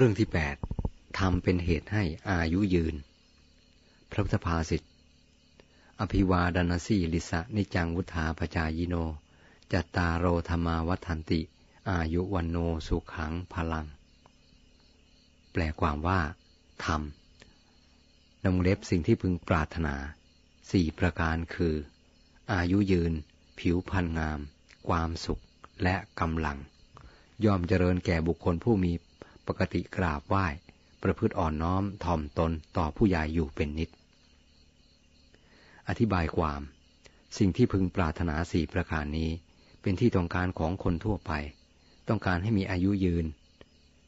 เรื่องที่แปดทำเป็นเหตุให้อายุยืน พระพุทธภาษิต อภิวาดนาสีลิสะนิจังวุธาปจายโน จัตตาโรธรรมาวัฏันติ อายุวันโนสุขังพลัง แปลความว่าธรรมนงเล็บสิ่งที่พึงปรารถนาสี่ประการคือ อายุยืน ผิวพรรณงาม ความสุขและกำลังยอมเจริญแก่บุคคลผู้มี ปกติกราบไหว้ ประพฤติอ่อนน้อมถ่อมตนต่อผู้ใหญ่อยู่เป็นนิด อธิบายความ สิ่งที่พึงปรารถนาสี่ประการนี้ เป็นที่ต้องการของคนทั่วไป ต้องการให้มีอายุยืน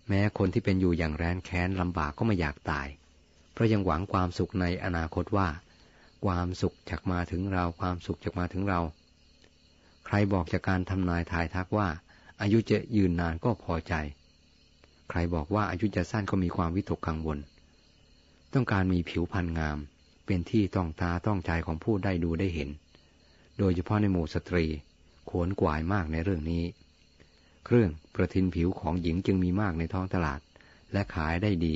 แม้คนที่เป็นอยู่อย่างแร้นแค้นลำบากก็ไม่อยากตาย เพราะยังหวังความสุขในอนาคตว่า ความสุขจะมาถึงเราความสุขจะมาถึงเรา ใครบอกจากการทำนายทายทักว่า อายุจะยืนนานก็พอใจ ใครบอกว่าอายุจะสั้นก็มีความวิตกกังวล ต้องการมีผิวพรรณงาม เป็นที่ต้องตาต้องใจของผู้ได้ดูได้เห็น โดยเฉพาะในหมู่สตรีขวนกวายมากในเรื่องนี้ เครื่องประทินผิวของหญิงจึงมีมากในท้องตลาด และขายได้ดี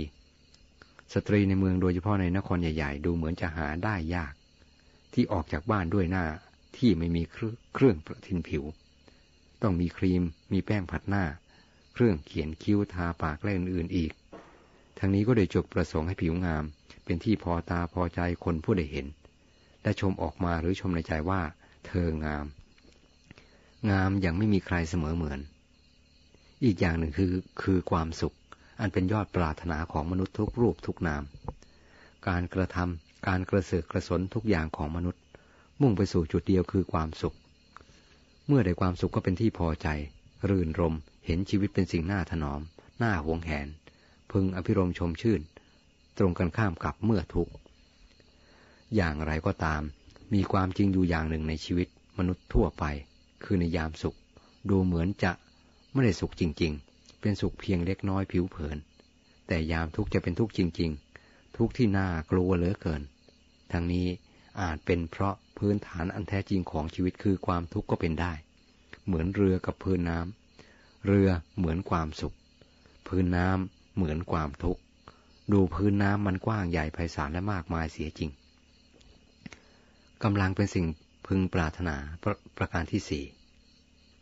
สตรีในเมืองโดยเฉพาะในนครใหญ่ ๆ ดูเหมือนจะหาได้ยาก ที่ออกจากบ้านด้วยหน้าที่ไม่มีเครื่องประทินผิว ต้องมีครีม มีแป้งผัดหน้า เครื่องเขียนคิ้วทาปากและอื่นๆอีก ทั้งนี้ก็ได้จบประสงค์ให้ผิวงาม เป็นที่พอตาพอใจคนผู้ได้เห็น และชมออกมาหรือชมในใจว่า เธองาม งามอย่างไม่มีใครเสมอเหมือน อีกอย่างหนึ่งคือคือความสุข อันเป็นยอดปรารถนาของมนุษย์ทุกรูปทุกนาม การกระทำการกระเสือกกระสนทุกอย่างของมนุษย์ มุ่งไปสู่จุดเดียวคือความสุข เมื่อได้ความสุขก็เป็นที่พอใจ รื่นรม เห็นชีวิตเป็นสิ่งน่าถนอม น่าหวงแหน พึงอภิรมชมชื่น ตรงกันข้ามกับเมื่อทุกข์ อย่างไรก็ตาม มีความจริงอยู่อย่างหนึ่งในชีวิตมนุษย์ทั่วไป คือในยามสุข ดูเหมือนจะไม่ได้สุขจริง ๆ เป็นสุขเพียงเล็กน้อยผิวเผิน แต่ยามทุกข์จะเป็นทุกข์จริง ๆ ทุกข์ที่น่ากลัวเหลือเกิน ทั้งนี้อาจเป็นเพราะพื้นฐานอันแท้จริงของชีวิตคือความทุกข์ก็เป็นได้ เหมือนเรือกับพื้นน้ำ เรือเหมือนความสุข พื้นน้ำเหมือนความทุกข์ ดูพื้นน้ำมันกว้างใหญ่ไพศาลและมากมายเสียจริงกำลังเป็นสิ่งพึงปรารถนาปรประการที่สี่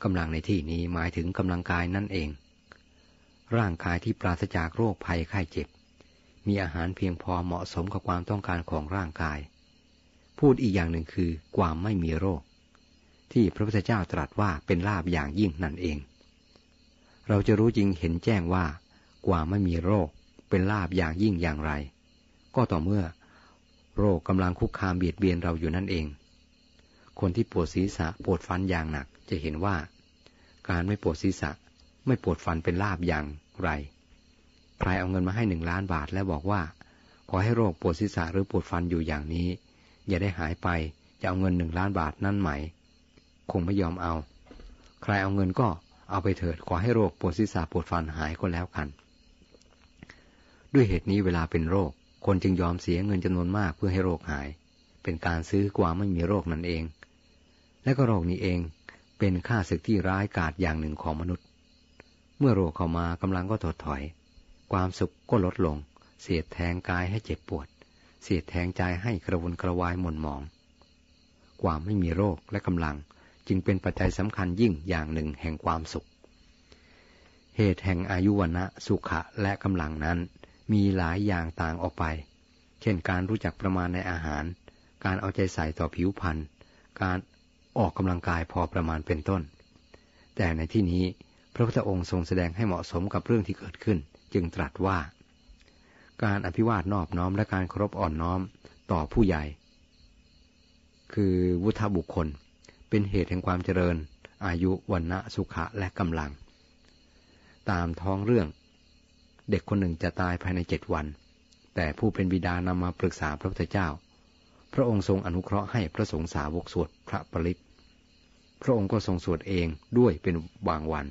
กำลังในที่นี้หมายถึงกำลังกายนั่นเอง ร่างกายที่ปราศจากโรคภัยไข้เจ็บ มีอาหารเพียงพอเหมาะสมกับความต้องการของร่างกาย พูดอีกอย่างหนึ่งคือความไม่มีโรค ที่พระพุทธเจ้าตรัสว่าเป็นลาบอย่างยิ่งนั่นเอง เราจะรู้จริงเห็นแจ้งว่ากว่าไม่มีโรคเป็นลาบอย่างยิ่งอย่างไร ก็ต่อเมื่อ โรคกำลังคุกคามเบียดเบียนเราอยู่นั่นเอง คนที่ปวดศีรษะปวดฟันอย่างหนักจะเห็นว่า การไม่ปวดศีรษะไม่ปวดฟันเป็นลาบอย่างไร ใครเอาเงินมาให้หนึ่งล้านบาทแล้วบอกว่า ขอให้โรคปวดศีรษะหรือปวดฟันอยู่อย่างนี้ อย่าได้หายไปจะเอาเงินหนึ่งล้านบาทนั่นไหม คงไม่ยอมเอา ใครเอาเงินก็ เอาไปเถิดขอให้โรคปวดศีรษะปวดฟันหายก็แล้วกัน ด้วยเหตุนี้เวลาเป็นโรค คนจึงยอมเสียเงินจำนวนมากเพื่อให้โรคหาย เป็นการซื้อกว่าไม่มีโรคนั่นเอง และก็โรคนี้เองเป็นค่าศึกที่ร้ายกาจอย่างหนึ่งของมนุษย์ เมื่อโรคเข้ามากำลังก็ถดถอย ความสุขก็ลดลง เสียดแทงกายให้เจ็บปวด เสียดแทงใจให้กระวนกระวายหม่นหมอง ความไม่มีโรคและกำลัง จึงเป็นปัจจัยสำคัญยิ่งอย่างหนึ่งแห่งความสุข เหตุแห่งอายุวนะสุขะและกำลังนั้น มีหลายอย่างต่างออกไป เช่นการรู้จักประมาณในอาหาร การเอาใจใส่ต่อผิวพรรณ การออกกำลังกายพอประมาณเป็นต้น แต่ในที่นี้พระพุทธองค์ทรงแสดงให้เหมาะสมกับเรื่องที่เกิดขึ้น จึงตรัสว่า การอภิวาทนอบน้อมและการเคารพอ่อนน้อมต่อผู้ใหญ่ คือวุฒบุคคล เป็นเหตุแห่งความเจริญ อายุวันณะสุขะและกำลัง ตามท้องเรื่อง เด็กคนหนึ่งจะตายภายในเจ็ดวัน แต่ผู้เป็นบิดานำมาปรึกษาพระพุทธเจ้า พระองค์ทรงอนุเคราะห์ให้พระสงฆ์สาวกสวดพระปริตพระองค์ก็ทรงสวดเองด้วยเป็นบางวัน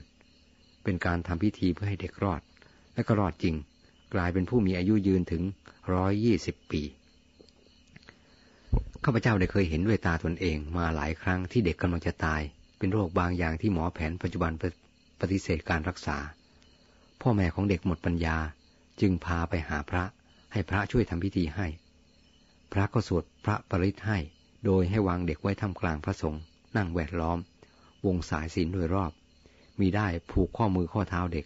เป็นการทำพิธีเพื่อให้เด็กรอด และก็รอดจริง กลายเป็นผู้มีอายุยืนถึงร้อยยี่สิบปี ข้าพเจ้าได้เคยเห็นด้วยตาตนเองมาหลายครั้งที่เด็กกำลังจะตาย เป็นโรคบางอย่างที่หมอแผนปัจจุบันปฏิเสธการรักษา พ่อแม่ของเด็กหมดปัญญา จึงพาไปหาพระ ให้พระช่วยทำพิธีให้ พระก็สวดพระปริศให้ โดยให้วางเด็กไว้ท่ามกลางพระสงฆ์นั่งแวดล้อม วงสายศีลโดยรอบ มีได้ผูกข้อมือข้อเท้าเด็ก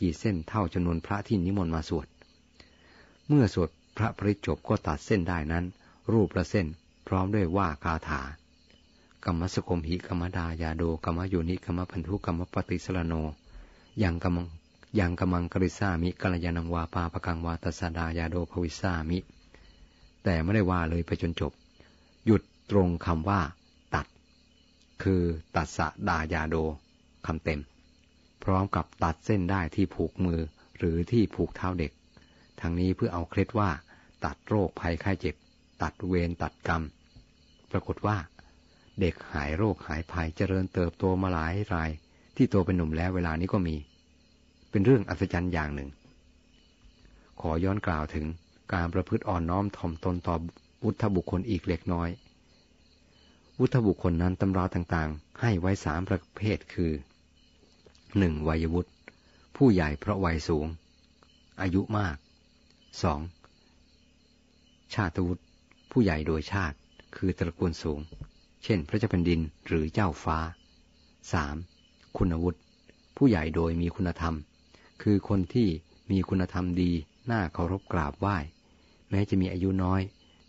กี่เส้นเท่าจำนวนพระที่นิมนต์มาสวด เมื่อสวดพระปริจบก็ตัดเส้นได้นั้น รูปละเส้น พร้อมด้วยว่าคาถากรรมสกมหิกรรมดายาโดกรรมโยนิกรรมพันธุกรรมปฏิสรโนยังกรรมยังกรรมังกริสามิกัลยาณังวาปาปกังวาตสดายาโดภวิสามิ แต่ไม่ได้ว่าเลยไปจนจบ หยุดตรงคำว่า ตัด คือตัดสะดายาโดคำเต็ม พร้อมกับตัดเส้นได้ที่ผูกมือหรือที่ผูกเท้าเด็กทั้งนี้เพื่อเอาเคล็ดว่า ตัดโรคภัยไข้เจ็บ ตัดเวรตัดกรรม ปรากฏว่า เด็กหายโรคหายภัยเจริญเติบโตมาหลายราย ที่โตเป็นหนุ่มแล้วเวลานี้ก็มี เป็นเรื่องอัศจรรย์อย่างหนึ่ง ขอย้อนกล่าวถึงการประพฤติอ่อนน้อมถ่อมตนต่อวุฒบุคคลอีกเล็กน้อย วุฒบุคคลนั้นตำราต่างๆ ให้ไว้สามประเภทคือหนึ่งวัยวุฒิผู้ใหญ่เพราะวัยสูง อายุมากสองชาติวุฒิผู้ใหญ่โดยชาติ คือตระกูลสูง เช่น พระเจ้าแผ่นดินหรือเจ้าฟ้าสามคุณวุฒิผู้ใหญ่โดยมีคุณธรรม คือคนที่มีคุณธรรมดีน่าเคารพกราบไหว้ แม้จะมีอายุน้อย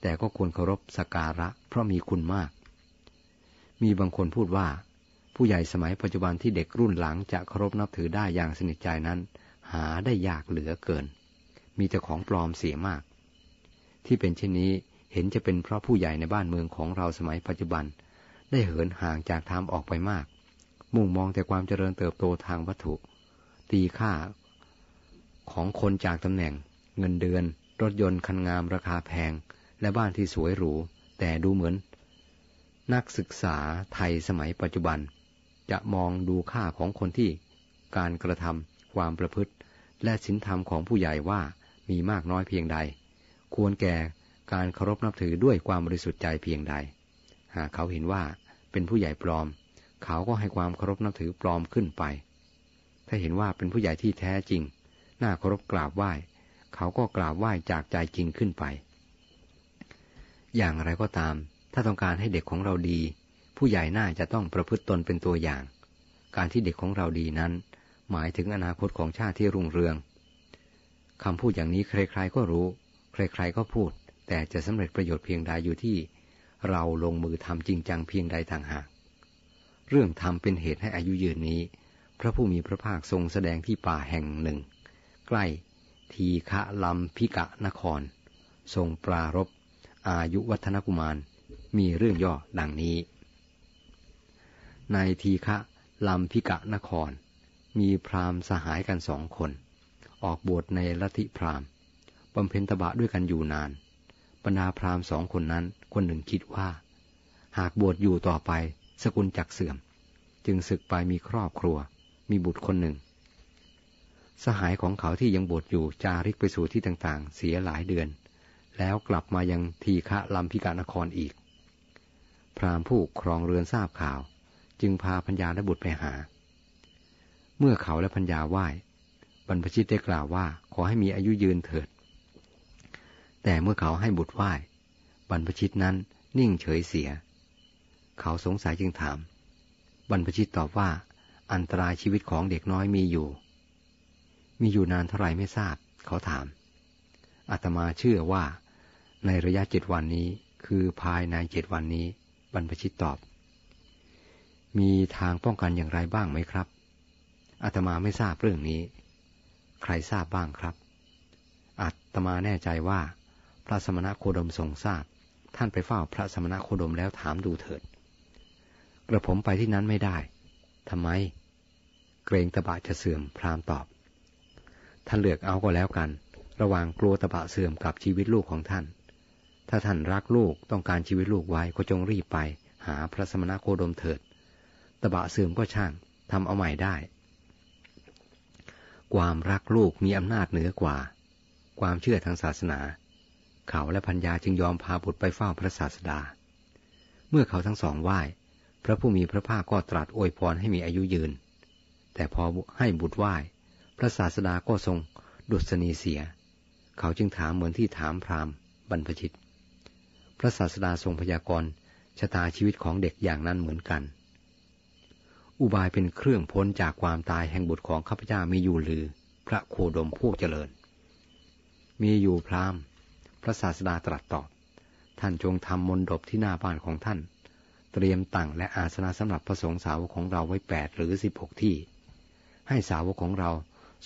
แต่ก็ควรเคารพสักการะ เพราะมีคุณมาก มีบางคนพูดว่า ผู้ใหญ่สมัยปัจจุบันที่เด็กรุ่นหลังจะเคารพนับถือได้อย่างสนิทใจนั้น หาได้ยากเหลือเกิน มีแต่ของปลอมเสียมาก ที่เป็นเช่นนี้ เห็นจะเป็นเพราะผู้ใหญ่ในบ้านเมืองของเราสมัยปัจจุบัน ได้เหินห่างจากธรรมออกไปมาก มุ่งมองแต่ความเจริญเติบโตทางวัตถุ ตีค่า ของคนจากตำแหน่ง เงินเดือน รถยนต์คันงามราคาแพง และบ้านที่สวยหรู แต่ดูเหมือน นักศึกษาไทยสมัยปัจจุบัน จะมองดูค่าของคนที่การกระทำความประพฤติ และศีลธรรมของผู้ใหญ่ว่ามีมากน้อยเพียงใด ควรแก่ การเคารพนับถือด้วยความบริสุทธิ์ใจเพียงใด หากเขาเห็นว่าเป็นผู้ใหญ่ปลอม เขาก็ให้ความเคารพนับถือปลอมขึ้นไป ถ้าเห็นว่าเป็นผู้ใหญ่ที่แท้จริง น่าเคารพกราบไหว้ เขาก็กราบไหว้จากใจจริงขึ้นไป อย่างไรก็ตาม ถ้าต้องการให้เด็กของเราดี ผู้ใหญ่น่าจะต้องประพฤติตนเป็นตัวอย่าง การที่เด็กของเราดีนั้น หมายถึงอนาคตของชาติที่รุ่งเรืองคำพูดอย่างนี้ใครๆก็รู้ ใครๆก็พูด แต่จะสำเร็จประโยชน์เพียงใดอยู่ที่ เราลงมือทำจริงจังเพียงใดต่างหาก เรื่องทำเป็นเหตุให้อายุยืนนี้ พระผู้มีพระภาคทรงแสดงที่ป่าแห่งหนึ่ง ใกล้ทีฆะลัมพิกะนคร ทรงปรารบอายุวัฒนกุมาร มีเรื่องย่อดังนี้ ในทีฆะลัมพิกะนคร มีพราหมณ์สหายกันสองคน ออกบวชในลัทธิพราหมณ์บำเพ็ญตบะด้วยกันอยู่นาน รรดาพราหมณ์สองคนนั้น คนหนึ่งคิดว่า หากบวชอยู่ต่อไป สกุลจักเสื่อม จึงศึกไปมีครอบครัว มีบุตรคนหนึ่ง สหายของเขาที่ยังบวชอยู่จาริกไปสู่ที่ต่างๆ เสียหลายเดือน แล้วกลับมายังทีฆะลำพิกานครอีก พรามผู้ครองเรือนทราบข่าว จึงพาพัญญาและบุตรไปหา เมื่อเขาและพัญญาไหว้บรรพชิตได้กล่าวว่าขอให้มีอายุยืนเถิด แต่เมื่อเขาให้บุตรไหว้บรรพชิตนั้นนิ่งเฉยเสีย เขาสงสัยจึงถาม บรรพชิตตอบว่า อันตรายชีวิตของเด็กน้อยมีอยู่ มีอยู่นานเท่าไรไม่ทราบ เขาถามอาตมาเชื่อว่า ในระยะเจ็ดวันนี้คือภายในเจ็ดวันนี้ บรรพชิตตอบ มีทางป้องกันอย่างไรบ้างไหมครับอาตมาไม่ทราบเรื่องนี้ ใครทราบบ้างครับอาตมาแน่ใจว่า ระสมณะโคดมทรงทราบ ท่านไปเฝ้าพระสมณะโคดมแล้วถามดูเถิด กระผมไปที่นั้นไม่ได้ ทำไม เกรงตะบะจะเสื่อมพราหม์ตอบ ท่านเลือกเอาก็แล้วกัน ระหว่างกลัวตะบะเสื่อมกับชีวิตลูกของท่าน ถ้าท่านรักลูกต้องการชีวิตลูกไว้ก็จงรีบไป หาพระสมณโคดมเถิดตะบะเสื่อมก็ช่างทำเอาใหม่ได้ ความรักลูกมีอำนาจเหนือกว่า ความเชื่อทางศาสนา เขาและพัญญาจึงยอมพาบุตรไปเฝ้าพระศาสดา เมื่อเขาทั้งสองไหว้ พระผู้มีพระภาคก็ตรัสอวยพรให้มีอายุยืน แต่พอให้บุตรไหว้ พระศาสดาก็ทรงดุษณีเสีย เขาจึงถามเหมือนที่ถามพราหมณ์บรรพชิต พระศาสดาทรงพยากรณ์ชะตาชีวิตของเด็กอย่างนั้นเหมือนกัน อุบายเป็นเครื่องพ้นจากความตายแห่งบุตรของข้าพเจ้ามีอยู่หรือ พระโคดมผู้เจริญ มีอยู่พราหมณ์ พระศาสดาตรัสตอบ ท่านจงทำมนดบที่หน้าบ้านของท่าน เตรียมตั้งและอาสนะสำหรับพระสงฆ์สาวกของเราไว้แปดหรือสิบหกที่ ให้สาวกของเรา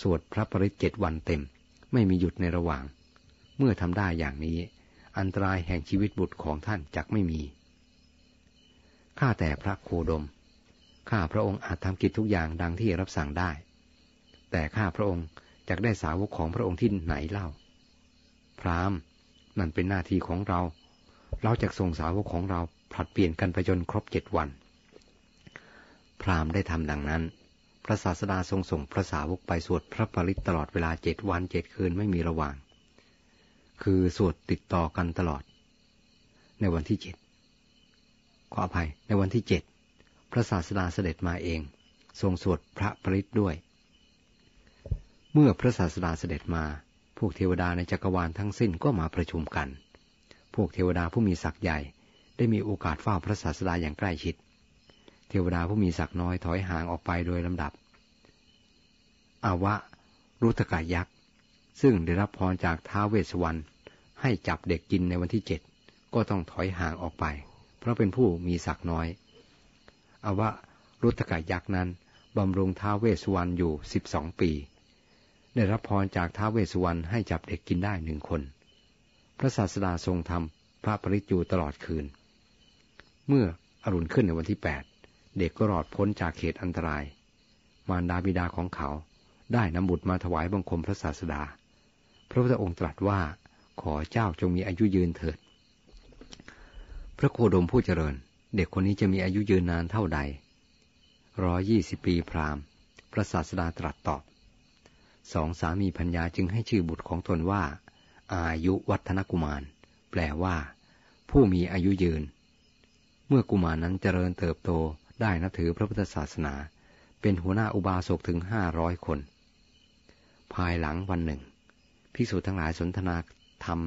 สวดพระปริตเจ็ดวันเต็ม ไม่มีหยุดในระหว่าง เมื่อทำได้อย่างนี้ อันตรายแห่งชีวิตบุตรของท่านจักไม่มี ข้าแต่พระโคดม ข้าพระองค์อาจทำกิจทุกอย่างดังที่รับสั่งได้ แต่ข้าพระองค์จะได้สาวกของพระองค์ที่ไหนเล่า พราม นั่นเป็นหน้าที่ของเรา เราจะส่งสาวกของเราผลัดเปลี่ยนกันไปจนครบเจ็ดวัน พราหมณ์ได้ทำดังนั้น พระศาสดาทรงส่งพระสาวกไปสวดพระปริตตลอดเวลาเจ็ดวันเจ็ดคืนไม่มีระหว่าง คือสวดติดต่อกันตลอด ในวันที่เจ็ดขออภัย ในวันที่เจ็ดพระศาสดาเสด็จมาเอง ทรงสวดพระปริตด้วย เมื่อพระศาสดาเสด็จมา วกเทวดาในจักรวาลทั้งสิ้นก็มาประชุมกัน พวกเทวดาผู้มีศักย์ใหญ่ได้มีโอกาสเฝ้าพระศาสดาอย่างใกล้ชิด เทวดาผู้มีศักน้อยถอยห่างออกไปโดยลำดับ อาวะ รุตกายักษ์ ซึ่งได้รับพรจากท้าเวสวรรณให้จับเด็กกินในวันที่เจ็ดก็ต้องถอยห่างออกไป เพราะเป็นผู้มีศักน้อยอาวะรุตกายักษ์นั้นบำรุงท้าเวสวรรณอยู่สิบสองปี ได้รับพรจากท้าเวสวรรณให้จับเด็กกินได้หนึ่งคน พระศาสดาทรงทำพระปริจูตลอดคืน เมื่ออรุณขึ้นในวันที่แปดเด็กก็รอดพ้นจากเขตอันตราย มารดาบิดาของเขาได้นำบุตรมาถวายบังคมพระศาสดา พระพุทธองค์ตรัสว่าขอเจ้าจงมีอายุยืนเถิด พระโคดมผู้เจริญ เด็กคนนี้จะมีอายุยืนนานเท่าใดร้อยี่สิบปีพรามพระศาสดาตรัสตอบ สองสามีพัญญาจึงให้ชื่อบุตรของตนว่า อายุวัฒนกุมาร แปลว่า ผู้มีอายุยืน เมื่อกุมารนั้นเจริญเติบโตได้นับถือพระพุทธศาสนา เป็นหัวหน้าอุบาสกถึงห้าร้อยคน ภายหลังวันหนึ่งภิกษุทั้งหลายสนทนาธรรม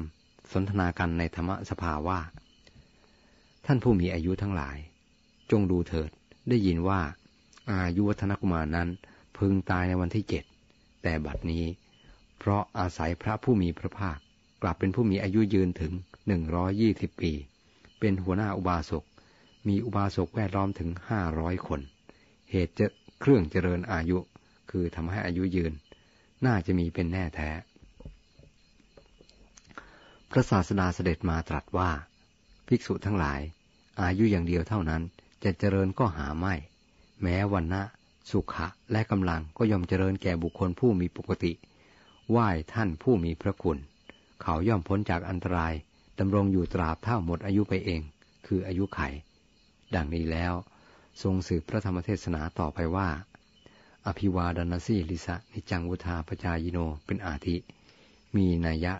สนทนากันในธรรมสภาว่า ท่านผู้มีอายุทั้งหลาย จงดูเถิดได้ยินว่า อายุวัฒนกุมารนั้นพึงตายในวันที่เจ็ด แต่บัดนี้ เพราะอาศัยพระผู้มีพระภาค กลับเป็นผู้มีอายุยืนถึงหนึ่งร้อยี่สิบปี เป็นหัวหน้าอุบาสก มีอุบาสกแวดล้อมถึงห้าร้อยคน เหตุจะเครื่องเจริญอายุ คือทำให้อายุยืน น่าจะมีเป็นแน่แท้ พระศาสดาเสด็จมาตรัสว่า ภิกษุทั้งหลาย อายุอย่างเดียวเท่านั้นจะเจริญก็หาไม่ แม้วันนะ สุขะและกำลังก็ย่อมเจริญแก่บุคคลผู้มีปกติ ไหว้ท่านผู้มีพระคุณ เขาย่อมพ้นจากอันตรายดำรงอยู่ตราบเท่าหมดอายุไปเอง คืออายุไข ดังนี้แล้ว ทรงสืบพระธรรมเทศนาต่อไปว่า อภิวาดนาสีลิสะนิจังวุธาปจายโนเป็นอาทิ มีนัยยะ